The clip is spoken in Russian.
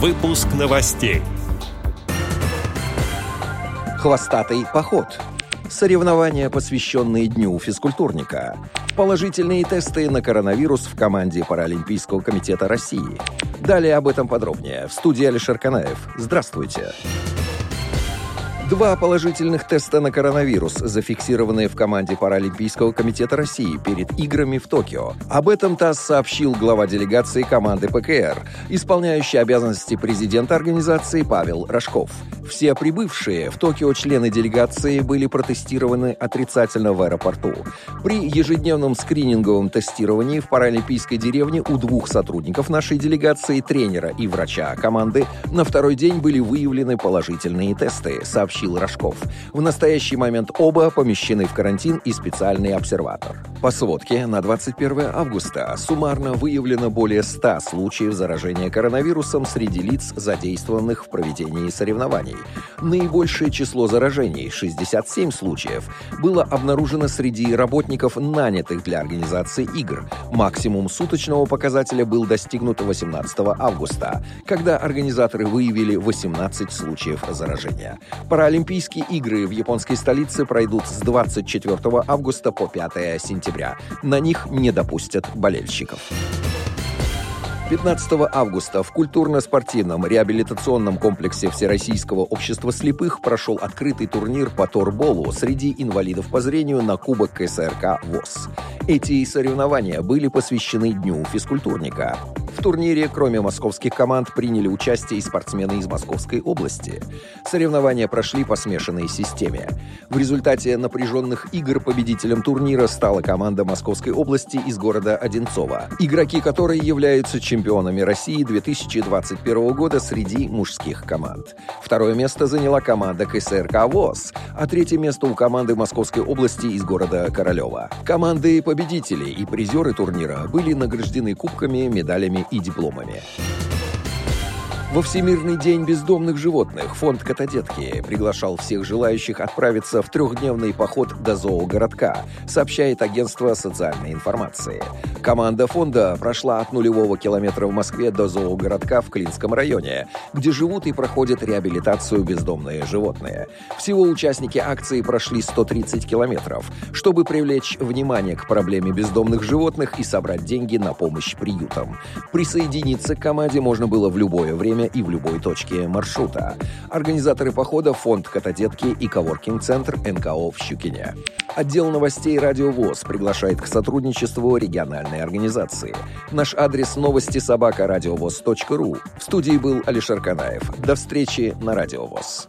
Выпуск новостей. Хвостатый поход. Соревнования, посвященные Дню физкультурника. Положительные тесты на коронавирус в команде Паралимпийского комитета России. Далее об этом подробнее. В студии Алишер Канаев. Здравствуйте. Два положительных теста на коронавирус, зафиксированные в команде Паралимпийского комитета России перед играми в Токио. Об этом ТАСС сообщил глава делегации команды ПКР, исполняющий обязанности президента организации Павел Рожков. Все прибывшие в Токио члены делегации были протестированы отрицательно в аэропорту. При ежедневном скрининговом тестировании в паралимпийской деревне у двух сотрудников нашей делегации, тренера и врача команды, на второй день были выявлены положительные тесты, сообщил Рожков. В настоящий момент оба помещены в карантин и специальный обсерватор. По сводке, на 21 августа суммарно выявлено более 100 случаев заражения коронавирусом среди лиц, задействованных в проведении соревнований. Наибольшее число заражений, 67 случаев, было обнаружено среди работников, нанятых для организации игр. Максимум суточного показателя был достигнут 18 августа, когда организаторы выявили 18 случаев заражения. Паралимпийские игры в японской столице пройдут с 24 августа по 5 сентября. На них не допустят болельщиков. 15 августа в культурно-спортивном реабилитационном комплексе Всероссийского общества слепых прошел открытый турнир по торболу среди инвалидов по зрению на Кубок КСРК ВОЗ. Эти соревнования были посвящены Дню физкультурника. В турнире, кроме московских команд, приняли участие и спортсмены из Московской области. Соревнования прошли по смешанной системе. В результате напряженных игр победителем турнира стала команда Московской области из города Одинцово, игроки которой являются чемпионами России 2021 года среди мужских команд. Второе место заняла команда КСРК ВОЗ, а третье место у команды Московской области из города Королева. Команды победителей и призеры турнира были награждены кубками, медалями и дипломами. Во Всемирный день бездомных животных фонд «Котодетки» приглашал всех желающих отправиться в трехдневный поход до зоогородка, сообщает агентство социальной информации. Команда фонда прошла от нулевого километра в Москве до зоогородка в Клинском районе, где живут и проходят реабилитацию бездомные животные. Всего участники акции прошли 130 километров, чтобы привлечь внимание к проблеме бездомных животных и собрать деньги на помощь приютам. Присоединиться к команде можно было в любое время время и в любой точке маршрута. Организаторы похода – фонд «Котодетки» и коворкинг-центр НКО в Щукине. Отдел новостей «Радио ВОЗ» приглашает к сотрудничеству региональной организации. Наш адрес новости собака ру. В студии был Алишер Канаев. До встречи на Радио ВОЗ.